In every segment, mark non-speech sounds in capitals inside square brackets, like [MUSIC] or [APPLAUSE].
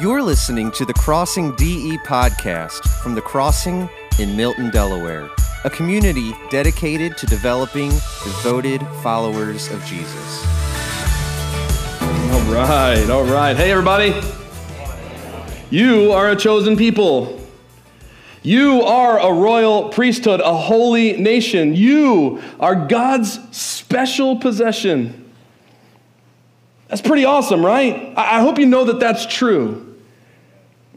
You're listening to the Crossing DE podcast from the Crossing in Milton, Delaware, a community dedicated to developing devoted followers of Jesus. All right, all right. Hey, everybody. You are a chosen people. You are a royal priesthood, a holy nation. You are God's special possession. That's pretty awesome, right? I hope you know that that's true.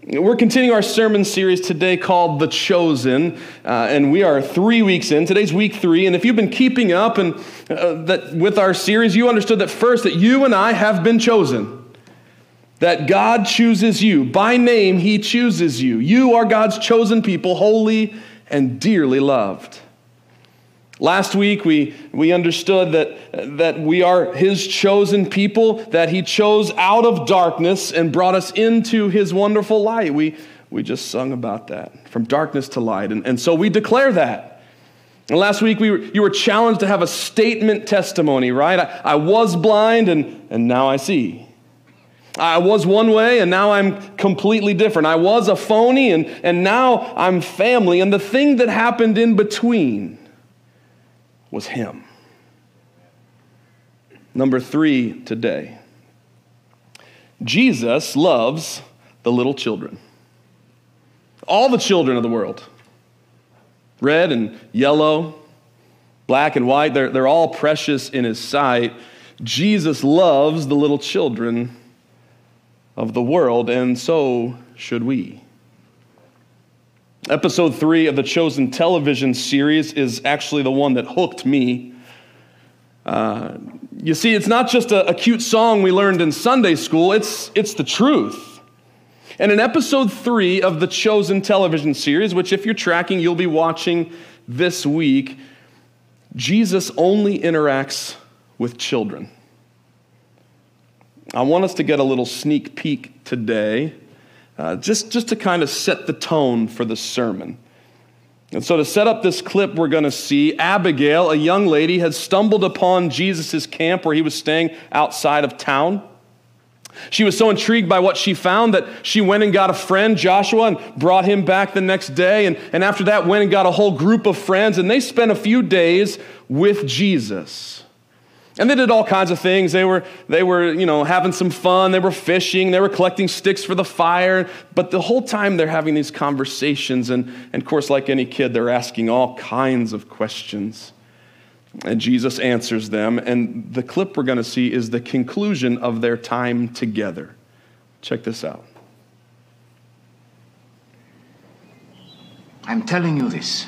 We're continuing our sermon series today called The Chosen, uh, and we are three weeks in. Today's week three, and if you've been keeping up and uh, that with our series, you understood that first that you and I have been chosen. That God chooses you. By name, He chooses you. You are God's chosen people, holy and dearly loved. Last week, we, we understood that, that we are His chosen people, that He chose out of darkness and brought us into His wonderful light. We, we just sung about that from darkness to light. And, and so we declare that. And last week, we were, you were challenged to have a statement testimony, right? I, I was blind and, and now I see. I was one way and now I'm completely different. I was a phony and, and now I'm family. And the thing that happened in between was him. Number three today Jesus loves the little children. All the children of the world. Red and yellow, black and white, they're, they're all precious in his sight. Jesus loves the little children of the world, and so should we. Episode three of the Chosen television series is actually the one that hooked me. Uh, you see, it's not just a, a cute song we learned in Sunday school, it's, it's the truth. And in episode three of the Chosen television series, which, if you're tracking, you'll be watching this week, Jesus only interacts with children. I want us to get a little sneak peek today uh, just, just to kind of set the tone for the sermon. And so, to set up this clip, we're going to see Abigail, a young lady, had stumbled upon Jesus' camp where he was staying outside of town. She was so intrigued by what she found that she went and got a friend, Joshua, and brought him back the next day. And, and after that, went and got a whole group of friends, and they spent a few days with Jesus. And they did all kinds of things. They were, they were, you know, having some fun. They were fishing. They were collecting sticks for the fire. But the whole time they're having these conversations. And, and of course, like any kid, they're asking all kinds of questions. And Jesus answers them. And the clip we're going to see is the conclusion of their time together. Check this out. I'm telling you this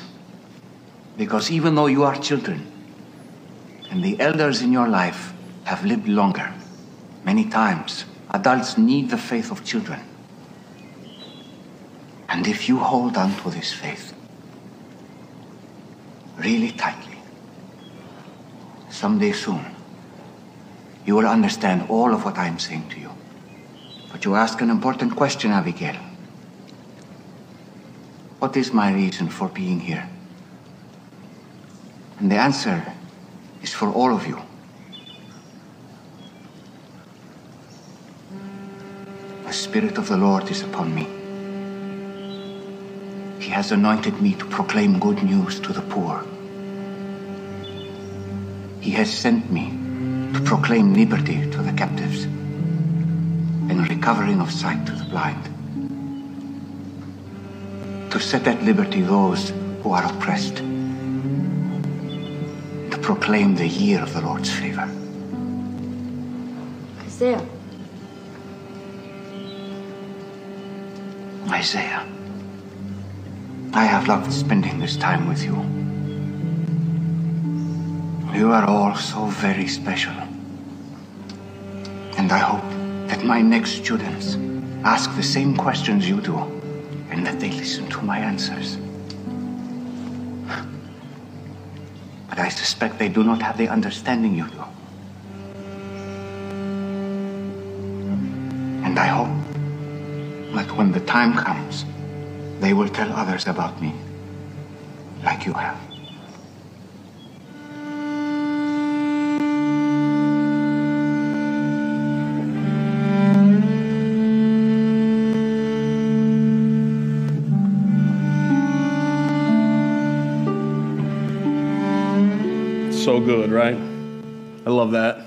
because even though you are children, and the elders in your life have lived longer. Many times, adults need the faith of children. And if you hold on to this faith really tightly, someday soon, you will understand all of what I am saying to you. But you ask an important question, Abigail. What is my reason for being here? And the answer is for all of you. The Spirit of the Lord is upon me. He has anointed me to proclaim good news to the poor. He has sent me to proclaim liberty to the captives and recovering of sight to the blind. To set at liberty those who are oppressed proclaim the year of the Lord's favor. Isaiah. Isaiah. I have loved spending this time with you. You are all so very special. And I hope that my next students ask the same questions you do and that they listen to my answers. But I suspect they do not have the understanding you do. And I hope that when the time comes, they will tell others about me, like you have. Good, right? I love that.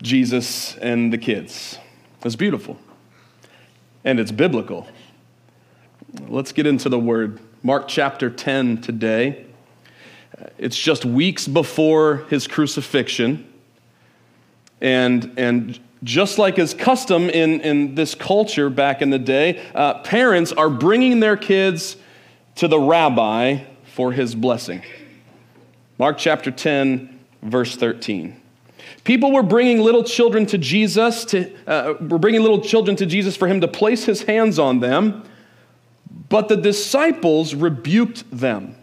Jesus and the kids. It's beautiful. And it's biblical. Let's get into the word. Mark chapter 10 today. It's just weeks before his crucifixion. And, and just like is custom in, in this culture back in the day, uh, parents are bringing their kids to the rabbi for his blessing. Mark chapter 10, verse 13. People were bringing little children to Jesus, to, uh, were bringing little children to Jesus for him to place his hands on them, but the disciples rebuked them.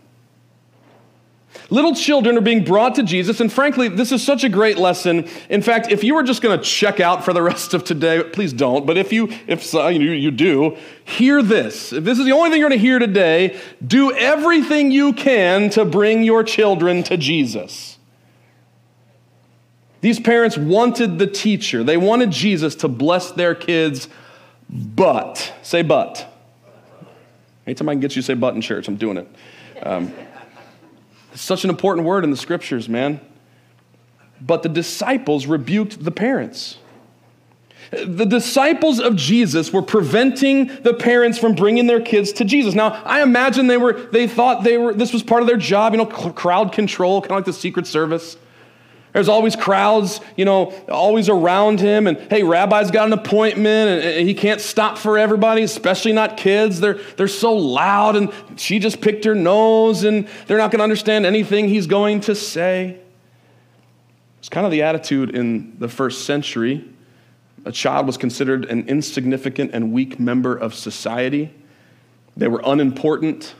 Little children are being brought to Jesus, and frankly, this is such a great lesson. In fact, if you were just going to check out for the rest of today, please don't. But if you, if so, you, you do, hear this. If this is the only thing you're going to hear today, do everything you can to bring your children to Jesus. These parents wanted the teacher, they wanted Jesus to bless their kids, but, say but. Anytime I can get you to say but in church, I'm doing it. Um, it's such an important word in the scriptures, man. But the disciples rebuked the parents. The disciples of Jesus were preventing the parents from bringing their kids to Jesus. Now, I imagine they were they thought they were this was part of their job, you know, crowd control, kind of like the secret service. There's always crowds, you know, always around him. And hey, rabbi's got an appointment and he can't stop for everybody, especially not kids. They're, they're so loud and she just picked her nose and they're not going to understand anything he's going to say. It's kind of the attitude in the first century. A child was considered an insignificant and weak member of society, they were unimportant.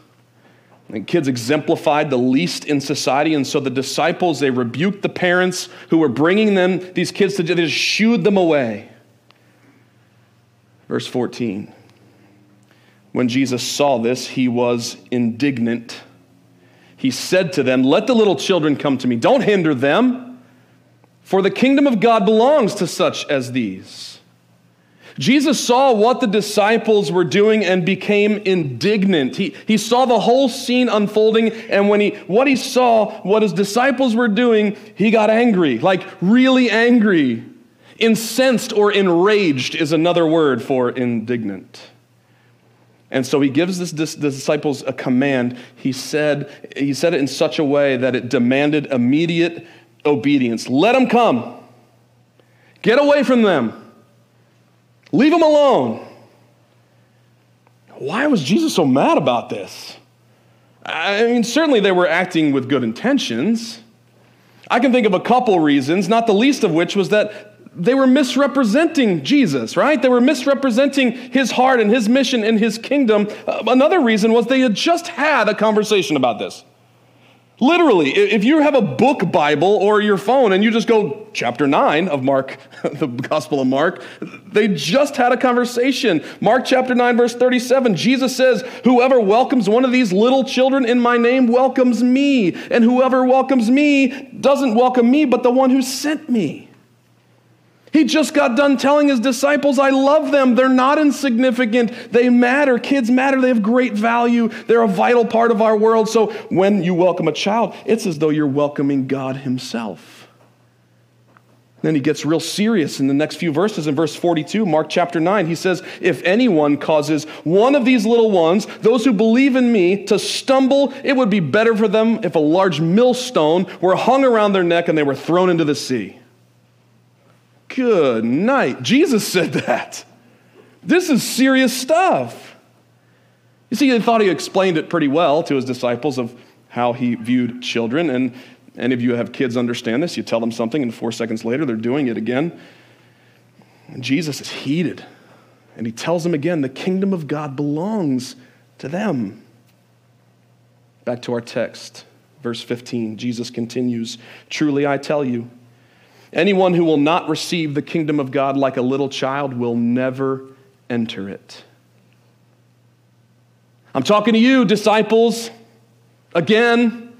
And kids exemplified the least in society, and so the disciples, they rebuked the parents who were bringing them, these kids to, they just shooed them away. Verse 14. When Jesus saw this, he was indignant. He said to them, Let the little children come to me. Don't hinder them, for the kingdom of God belongs to such as these. Jesus saw what the disciples were doing and became indignant. He, he saw the whole scene unfolding, and when he what he saw, what his disciples were doing, he got angry, like really angry. Incensed or enraged is another word for indignant. And so he gives this, this, the disciples a command. He said, he said it in such a way that it demanded immediate obedience. Let them come. Get away from them. Leave them alone. Why was Jesus so mad about this? I mean, certainly they were acting with good intentions. I can think of a couple reasons, not the least of which was that they were misrepresenting Jesus, right? They were misrepresenting his heart and his mission and his kingdom. Uh, another reason was they had just had a conversation about this. Literally, if you have a book Bible or your phone and you just go chapter 9 of Mark, [LAUGHS] the Gospel of Mark, they just had a conversation. Mark chapter 9, verse 37, Jesus says, Whoever welcomes one of these little children in my name welcomes me, and whoever welcomes me doesn't welcome me, but the one who sent me. He just got done telling his disciples, I love them. They're not insignificant. They matter. Kids matter. They have great value. They're a vital part of our world. So when you welcome a child, it's as though you're welcoming God Himself. Then he gets real serious in the next few verses. In verse 42, Mark chapter 9, he says, If anyone causes one of these little ones, those who believe in me, to stumble, it would be better for them if a large millstone were hung around their neck and they were thrown into the sea. Good night. Jesus said that. This is serious stuff. You see, he thought he explained it pretty well to his disciples of how he viewed children. And any of you have kids understand this. You tell them something, and four seconds later, they're doing it again. And Jesus is heated. And he tells them again the kingdom of God belongs to them. Back to our text, verse 15. Jesus continues Truly I tell you, Anyone who will not receive the kingdom of God like a little child will never enter it. I'm talking to you, disciples. Again,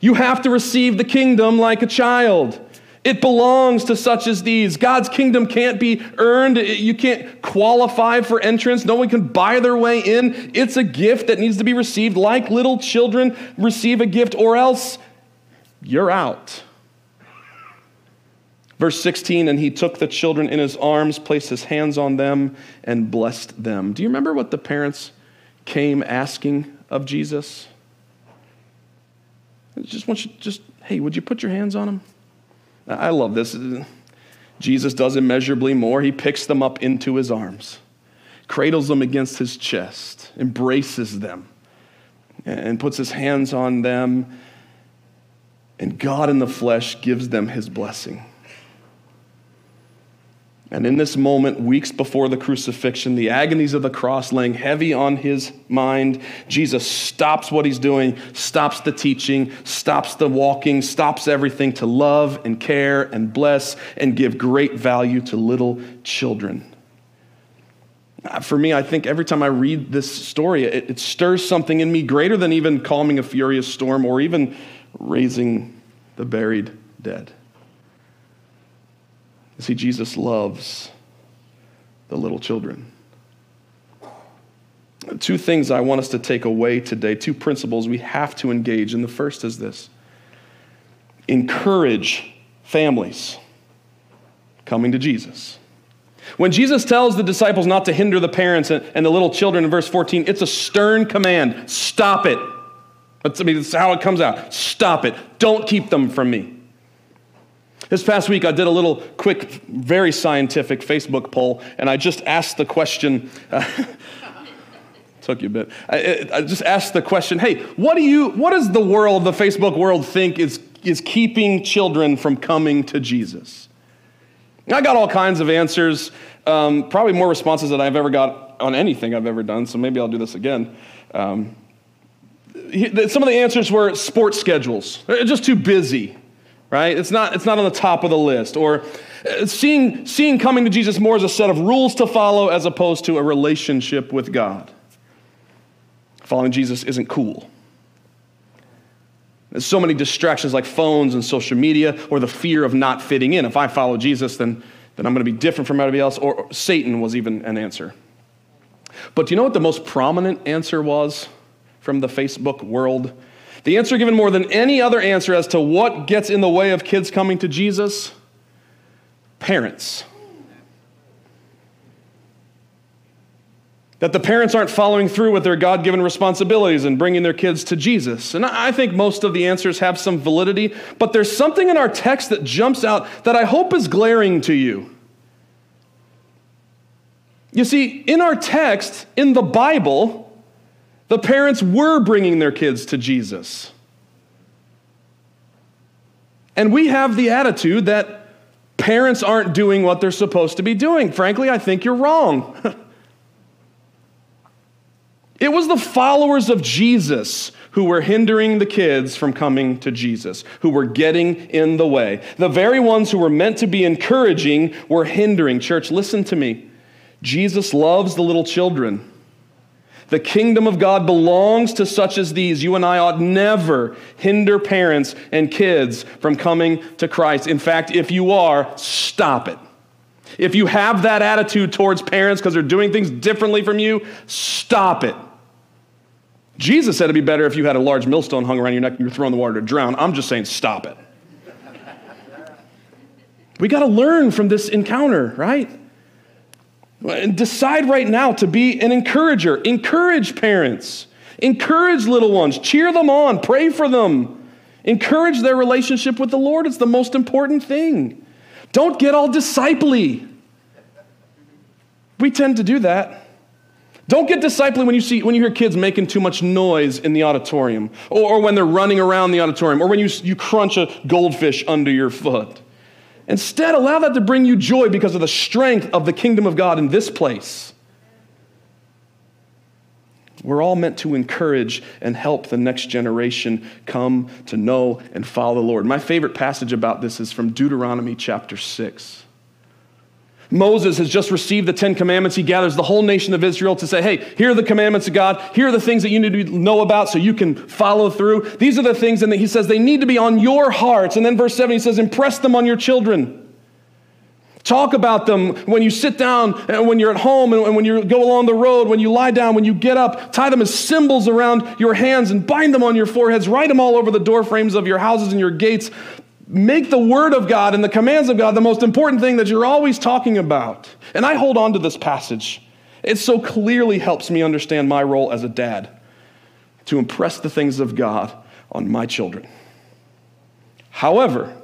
you have to receive the kingdom like a child. It belongs to such as these. God's kingdom can't be earned. You can't qualify for entrance. No one can buy their way in. It's a gift that needs to be received like little children receive a gift, or else you're out. Verse 16, and he took the children in his arms, placed his hands on them, and blessed them. Do you remember what the parents came asking of Jesus? I just want you, just, hey, would you put your hands on him? I love this. Jesus does immeasurably more. He picks them up into his arms, cradles them against his chest, embraces them, and puts his hands on them. And God in the flesh gives them his blessing. And in this moment, weeks before the crucifixion, the agonies of the cross laying heavy on his mind, Jesus stops what he's doing, stops the teaching, stops the walking, stops everything to love and care and bless and give great value to little children. Uh, for me, I think every time I read this story, it, it stirs something in me greater than even calming a furious storm or even raising the buried dead. You see, Jesus loves the little children. Two things I want us to take away today, two principles we have to engage. And the first is this encourage families coming to Jesus. When Jesus tells the disciples not to hinder the parents and, the little children in verse 14, it's a stern command. Stop it. That's, I mean, that's how it comes out. Stop it. Don't keep them from me. This past week, I did a little quick, very scientific Facebook poll, and I just asked the question. [LAUGHS] Took you a bit. I, I, just asked the question, hey, what do you, what does the world, the Facebook world, think is, is keeping children from coming to Jesus? I got all kinds of answers, um, probably more responses than I've ever got on anything I've ever done, so maybe I'll do this again. Um, some of the answers were sports schedules. They're just too busy right? It's not, it's not on the top of the list. Or uh, seeing, seeing coming to Jesus more as a set of rules to follow as opposed to a relationship with God. Following Jesus isn't cool. There's so many distractions like phones and social media or the fear of not fitting in. If I follow Jesus, then, then I'm going to be different from everybody else. Or, or Satan was even an answer. But do you know what the most prominent answer was from the Facebook world? The answer given more than any other answer as to what gets in the way of kids coming to Jesus parents. That the parents aren't following through with their God given responsibilities and bringing their kids to Jesus. And I think most of the answers have some validity, but there's something in our text that jumps out that I hope is glaring to you. You see, in our text, in the Bible, the parents were bringing their kids to Jesus. And we have the attitude that parents aren't doing what they're supposed to be doing. Frankly, I think you're wrong. [LAUGHS] it was the followers of Jesus who were hindering the kids from coming to Jesus, who were getting in the way. The very ones who were meant to be encouraging were hindering. Church, listen to me. Jesus loves the little children. The kingdom of God belongs to such as these. You and I ought never hinder parents and kids from coming to Christ. In fact, if you are, stop it. If you have that attitude towards parents because they're doing things differently from you, stop it. Jesus said it'd be better if you had a large millstone hung around your neck and you were throwing the water to drown. I'm just saying, stop it. We got to learn from this encounter, right? Decide right now to be an encourager. Encourage parents. Encourage little ones. Cheer them on. Pray for them. Encourage their relationship with the Lord. It's the most important thing. Don't get all disciply. We tend to do that. Don't get disciply when you see when you hear kids making too much noise in the auditorium, or, or when they're running around the auditorium, or when you, you crunch a goldfish under your foot. Instead, allow that to bring you joy because of the strength of the kingdom of God in this place. We're all meant to encourage and help the next generation come to know and follow the Lord. My favorite passage about this is from Deuteronomy chapter 6. Moses has just received the Ten Commandments. He gathers the whole nation of Israel to say, hey, here are the commandments of God. Here are the things that you need to know about so you can follow through. These are the things, and he says they need to be on your hearts. And then verse 7, he says, impress them on your children. Talk about them when you sit down and when you're at home and when you go along the road, when you lie down, when you get up. Tie them as symbols around your hands and bind them on your foreheads. Write them all over the door frames of your houses and your gates. Make the Word of God and the commands of God the most important thing that you're always talking about. And I hold on to this passage. It so clearly helps me understand my role as a dad to impress the things of God on my children. However,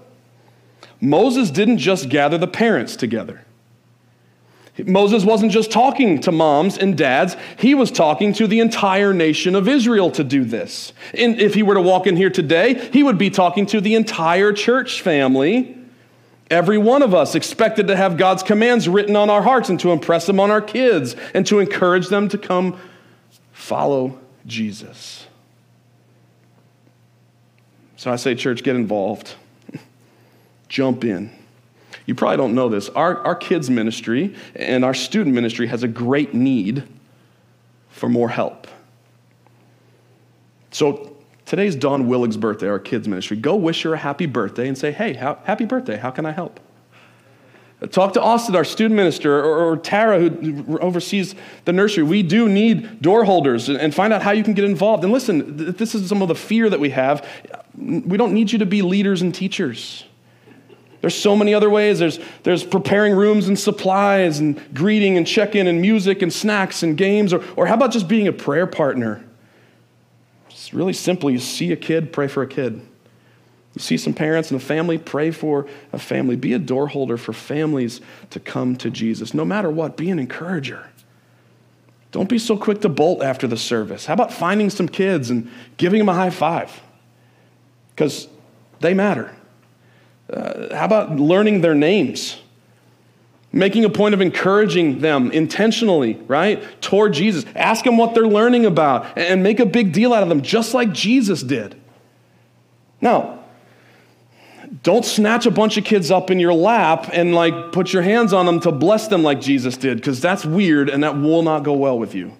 Moses didn't just gather the parents together. Moses wasn't just talking to moms and dads, he was talking to the entire nation of Israel to do this. And if he were to walk in here today, he would be talking to the entire church family. Every one of us expected to have God's commands written on our hearts and to impress them on our kids and to encourage them to come follow Jesus. So I say, church, get involved [LAUGHS] jump in. You probably don't know this. Our, our kids' ministry and our student ministry has a great need for more help. So today's Dawn Willig's birthday, our kids' ministry. Go wish her a happy birthday and say, hey, happy birthday. How can I help? Talk to Austin, our student minister, or, or, Tara, who oversees the nursery. We do need door holders and, and find out how you can get involved. And listen, this is some of the fear that we have. We don't need you to be leaders and teachers. There's so many other ways. There's, there's preparing rooms and supplies and greeting and check in and music and snacks and games. Or, or how about just being a prayer partner? It's really simple. You see a kid, pray for a kid. You see some parents and a family, pray for a family. Be a door holder for families to come to Jesus. No matter what, be an encourager. Don't be so quick to bolt after the service. How about finding some kids and giving them a high five? Because they matter. Uh, how about learning their names? Making a point of encouraging them intentionally, right, toward Jesus. Ask them what they're learning about and make a big deal out of them, just like Jesus did. Now, don't snatch a bunch of kids up in your lap and like put your hands on them to bless them like Jesus did, because that's weird and that will not go well with you.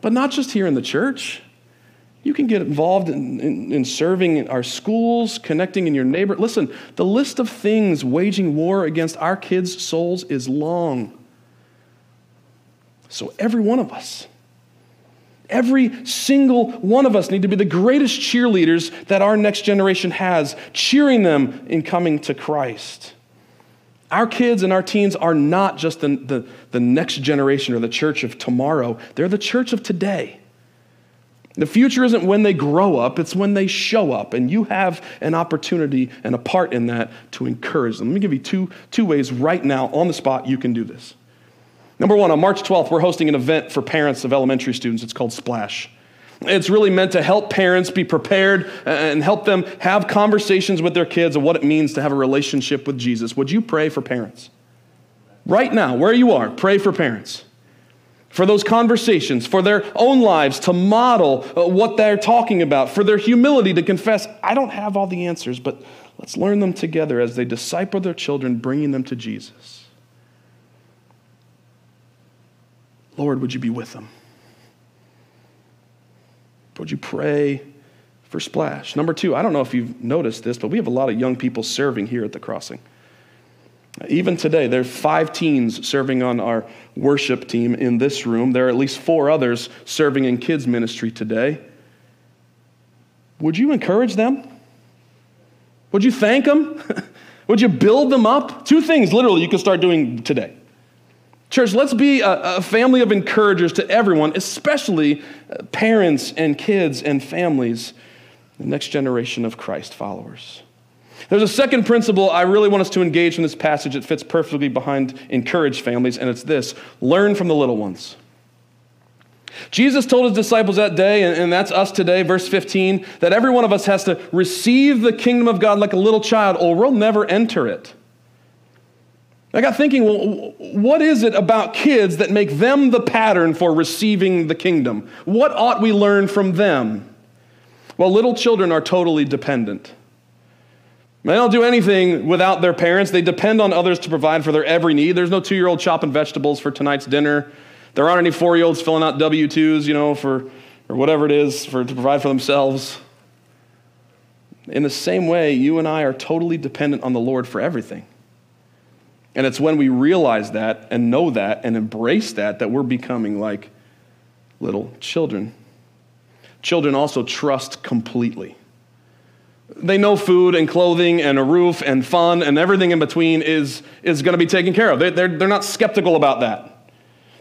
But not just here in the church. You can get involved in, in, in, serving in our schools, connecting in your neighbor. Listen, the list of things waging war against our kids' souls is long. So, every one of us, every single one of us need to be the greatest cheerleaders that our next generation has, cheering them in coming to Christ. Our kids and our teens are not just the, the, the next generation or the church of tomorrow, they're the church of today. The future isn't when they grow up, it's when they show up. And you have an opportunity and a part in that to encourage them. Let me give you two, two ways right now on the spot you can do this. Number one, on March 12th, we're hosting an event for parents of elementary students. It's called Splash. It's really meant to help parents be prepared and help them have conversations with their kids of what it means to have a relationship with Jesus. Would you pray for parents? Right now, where you are, pray for parents for those conversations, for their own lives to model uh, what they're talking about, for their humility to confess, I don't have all the answers, but let's learn them together as they disciple their children, bringing them to Jesus. Lord, would you be with them? Would you pray for Splash? Number two, I don't know if you've noticed this, but we have a lot of young people serving here at the crossing. Even today, there are five teens serving on our worship team in this room. There are at least four others serving in kids' ministry today. Would you encourage them? Would you thank them? [LAUGHS] Would you build them up? Two things, literally, you can start doing today. Church, let's be a, a family of encouragers to everyone, especially uh, parents and kids and families, the next generation of Christ followers. There's a second principle I really want us to engage in this passage that fits perfectly behind encourage families, and it's this learn from the little ones. Jesus told his disciples that day, and that's us today, verse 15, that every one of us has to receive the kingdom of God like a little child, or we'll never enter it. I got thinking, well, what is it about kids that make them the pattern for receiving the kingdom? What ought we learn from them? Well, little children are totally dependent. They don't do anything without their parents. They depend on others to provide for their every need. There's no two year old chopping vegetables for tonight's dinner. There aren't any four year olds filling out W 2s, you know, for, or whatever it is for, to provide for themselves. In the same way, you and I are totally dependent on the Lord for everything. And it's when we realize that and know that and embrace that that we're becoming like little children. Children also trust completely. They know food and clothing and a roof and fun and everything in between is, is going to be taken care of. They, they're, they're not skeptical about that.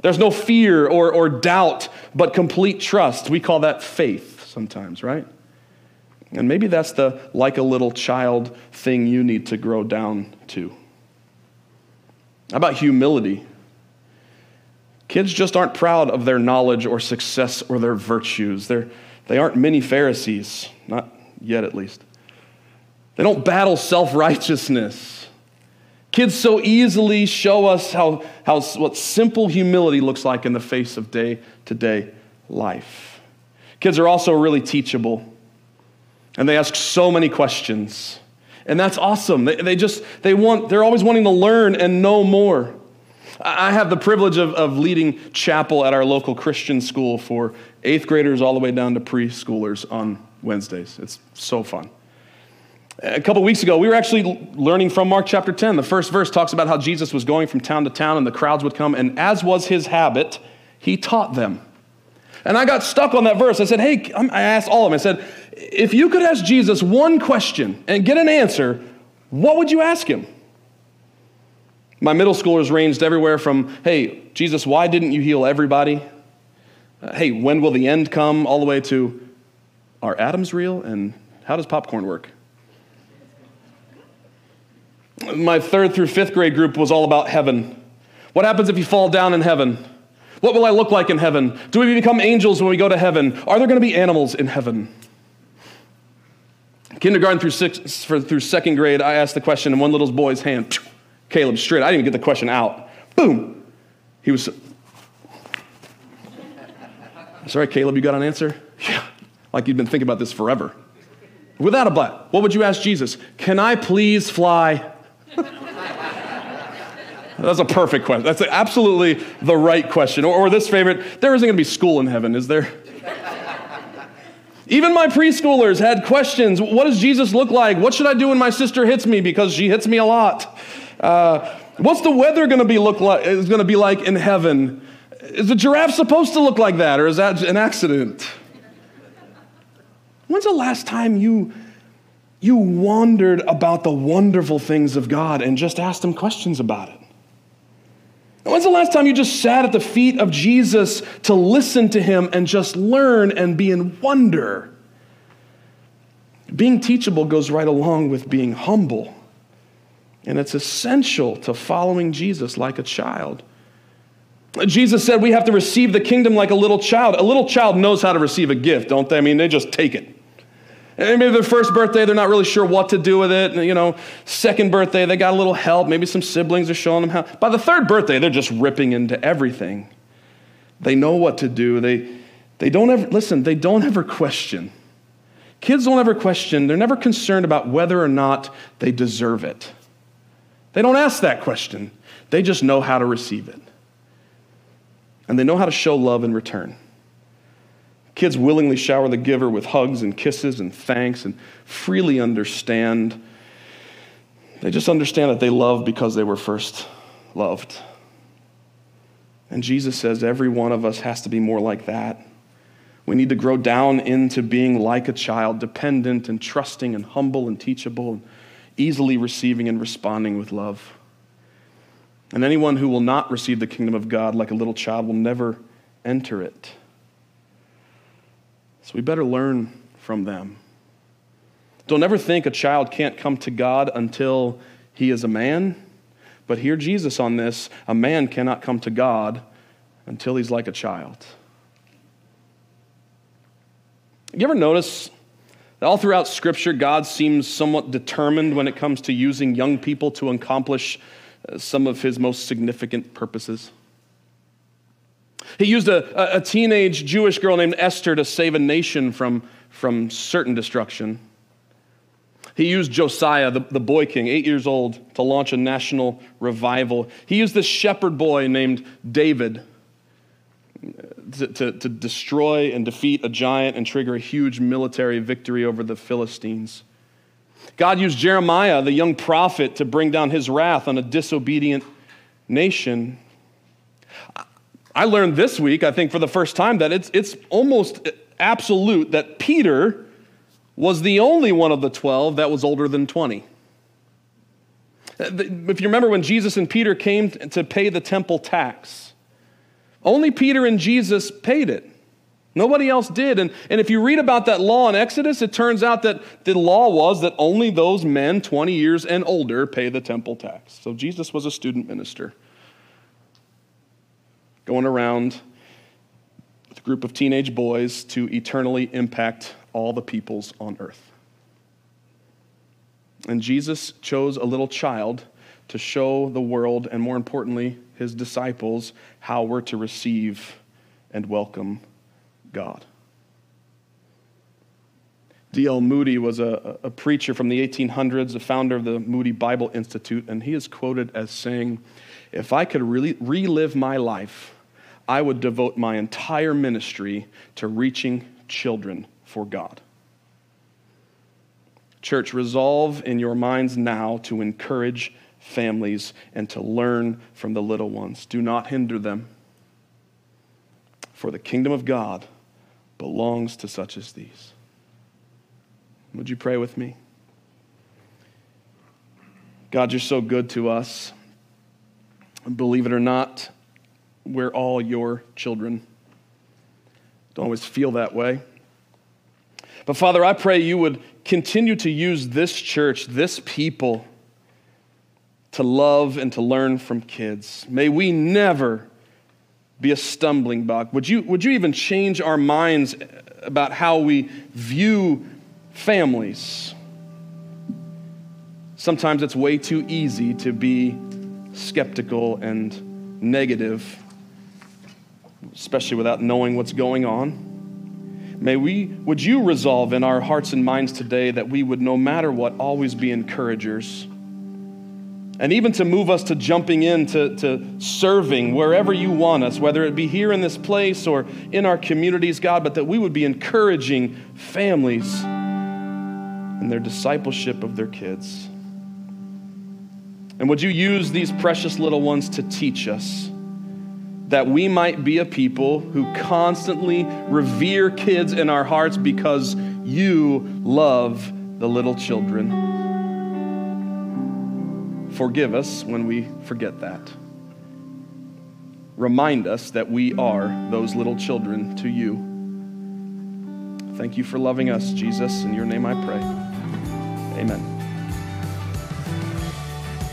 There's no fear or, or doubt, but complete trust. We call that faith sometimes, right? And maybe that's the like a little child thing you need to grow down to. How about humility? Kids just aren't proud of their knowledge or success or their virtues. They're, they aren't many Pharisees, not yet at least. They don't battle self righteousness. Kids so easily show us how, how, what simple humility looks like in the face of day to day life. Kids are also really teachable, and they ask so many questions. And that's awesome. They, they just, they want, they're always wanting to learn and know more. I have the privilege of, of leading chapel at our local Christian school for eighth graders all the way down to preschoolers on Wednesdays. It's so fun. A couple weeks ago, we were actually learning from Mark chapter 10. The first verse talks about how Jesus was going from town to town and the crowds would come, and as was his habit, he taught them. And I got stuck on that verse. I said, Hey, I asked all of them, I said, if you could ask Jesus one question and get an answer, what would you ask him? My middle schoolers ranged everywhere from, Hey, Jesus, why didn't you heal everybody? Uh, hey, when will the end come? All the way to, Are atoms real? And how does popcorn work? My third through fifth grade group was all about heaven. What happens if you fall down in heaven? What will I look like in heaven? Do we become angels when we go to heaven? Are there going to be animals in heaven? Kindergarten through, six, through second grade, I asked the question in one little boy's hand. Caleb, straight. I didn't even get the question out. Boom. He was. Sorry, Caleb, you got an answer? [LAUGHS] Yeah. Like you've been thinking about this forever. Without a but, what would you ask Jesus? Can I please fly? That's a perfect question. That's absolutely the right question. Or, or this favorite there isn't going to be school in heaven, is there? Even my preschoolers had questions. What does Jesus look like? What should I do when my sister hits me because she hits me a lot? Uh, what's the weather going to be look like? Is going to be like in heaven? Is the giraffe supposed to look like that, or is that an accident? When's the last time you you wondered about the wonderful things of God and just asked him questions about it? When's the last time you just sat at the feet of Jesus to listen to him and just learn and be in wonder? Being teachable goes right along with being humble. And it's essential to following Jesus like a child. Jesus said we have to receive the kingdom like a little child. A little child knows how to receive a gift, don't they? I mean, they just take it. Maybe their first birthday, they're not really sure what to do with it. You know, second birthday, they got a little help. Maybe some siblings are showing them how. By the third birthday, they're just ripping into everything. They know what to do. They, they don't ever, listen, they don't ever question. Kids don't ever question. They're never concerned about whether or not they deserve it. They don't ask that question. They just know how to receive it. And they know how to show love in return. Kids willingly shower the giver with hugs and kisses and thanks and freely understand. They just understand that they love because they were first loved. And Jesus says every one of us has to be more like that. We need to grow down into being like a child, dependent and trusting and humble and teachable, and easily receiving and responding with love. And anyone who will not receive the kingdom of God like a little child will never enter it. So we better learn from them. Don't ever think a child can't come to God until he is a man. But hear Jesus on this a man cannot come to God until he's like a child. You ever notice that all throughout Scripture, God seems somewhat determined when it comes to using young people to accomplish uh, some of his most significant purposes? He used a, a teenage Jewish girl named Esther to save a nation from, from certain destruction. He used Josiah, the, the boy king, eight years old, to launch a national revival. He used this shepherd boy named David to, to, to, destroy and defeat a giant and trigger a huge military victory over the Philistines. God used Jeremiah, the young prophet, to bring down his wrath on a disobedient nation. I learned this week, I think for the first time, that it's, it's almost absolute that Peter was the only one of the 12 that was older than 20. Uh, if you remember when Jesus and Peter came to pay the temple tax, only Peter and Jesus paid it. Nobody else did. And, and if you read about that law in Exodus, it turns out that the law was that only those men 20 years and older pay the temple tax. So Jesus was a student minister going around with a group of teenage boys to eternally impact all the peoples on earth. And Jesus chose a little child to show the world, and more importantly, his disciples, how we're to receive and welcome God. D.L. Moody was a, a, preacher from the 1800s, the founder of the Moody Bible Institute, and he is quoted as saying, If I could really relive my life, I would devote my entire ministry to reaching children for God. Church, resolve in your minds now to encourage families and to learn from the little ones. Do not hinder them, for the kingdom of God belongs to such as these. Would you pray with me? God, you're so good to us. Believe it or not, we're all your children. Don't always feel that way. But Father, I pray you would continue to use this church, this people, to love and to learn from kids. May we never be a stumbling block. Would you, would you even change our minds about how we view families? Sometimes it's way too easy to be skeptical and negative, especially without knowing what's going on. May we, would you resolve in our hearts and minds today that we would, no matter what, always be encouragers? And even to move us to jumping into to serving wherever you want us, whether it be here in this place or in our communities, God, but that we would be encouraging families in their discipleship of their kids. And would you use these precious little ones to teach us that we might be a people who constantly revere kids in our hearts because you love the little children? Forgive us when we forget that. Remind us that we are those little children to you. Thank you for loving us, Jesus. In your name I pray. Amen.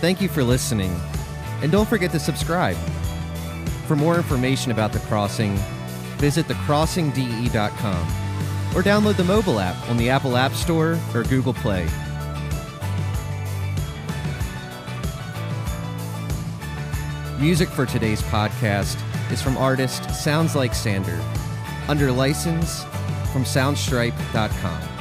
Thank you for listening. And don't forget to subscribe. For more information about The Crossing, visit thecrossingde.com or download the mobile app on the Apple App Store or Google Play. Music for today's podcast is from artist Sounds Like Sander, under license from soundstripe.com.